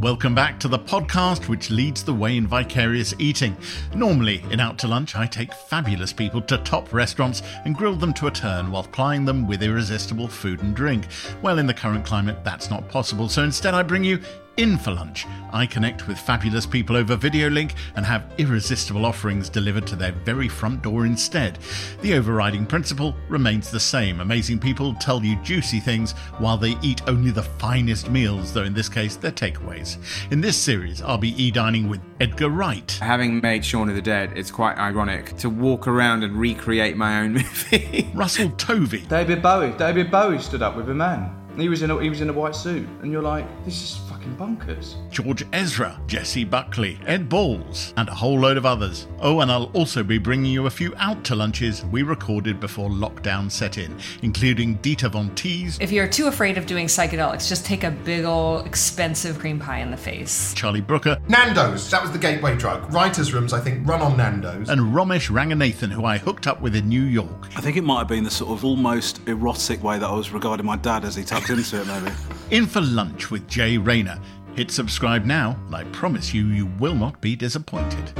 Welcome back to the podcast which leads the way in vicarious eating. Normally, in Out to Lunch, I take fabulous people to top restaurants and grill them to a turn while plying them with irresistible food and drink. Well, in the current climate, that's not possible, so instead, I bring you in for lunch. I connect with fabulous people over video link and have irresistible offerings delivered to their very front door instead. The overriding principle remains the same. Amazing people tell you juicy things while they eat only the finest meals, though in this case they're takeaways. In this series, I'll be e-dining with Edgar Wright. Having made Shaun of the Dead, it's quite ironic to walk around and recreate my own movie. Russell Tovey. David Bowie. David Bowie stood up with a man. He was in a, he was in a white suit, and you're like, this is fucking bonkers. George Ezra, Jessie Buckley, Ed Balls, and a whole load of others. Oh, and I'll also be bringing you a few out to lunches we recorded before lockdown set in, including Dita Von Teese, If you're too afraid of doing psychedelics, just take a big ol' expensive cream pie in the face. Charlie Brooker, Nando's, that was the gateway drug. Writers' rooms, I think, run on Nando's. and Romesh Ranganathan, who I hooked up with in New York. I think it might have been the sort of almost erotic way that I was regarding my dad as he into it, maybe. In for lunch with Jay Rayner. Hit subscribe now, and I promise you, you will not be disappointed.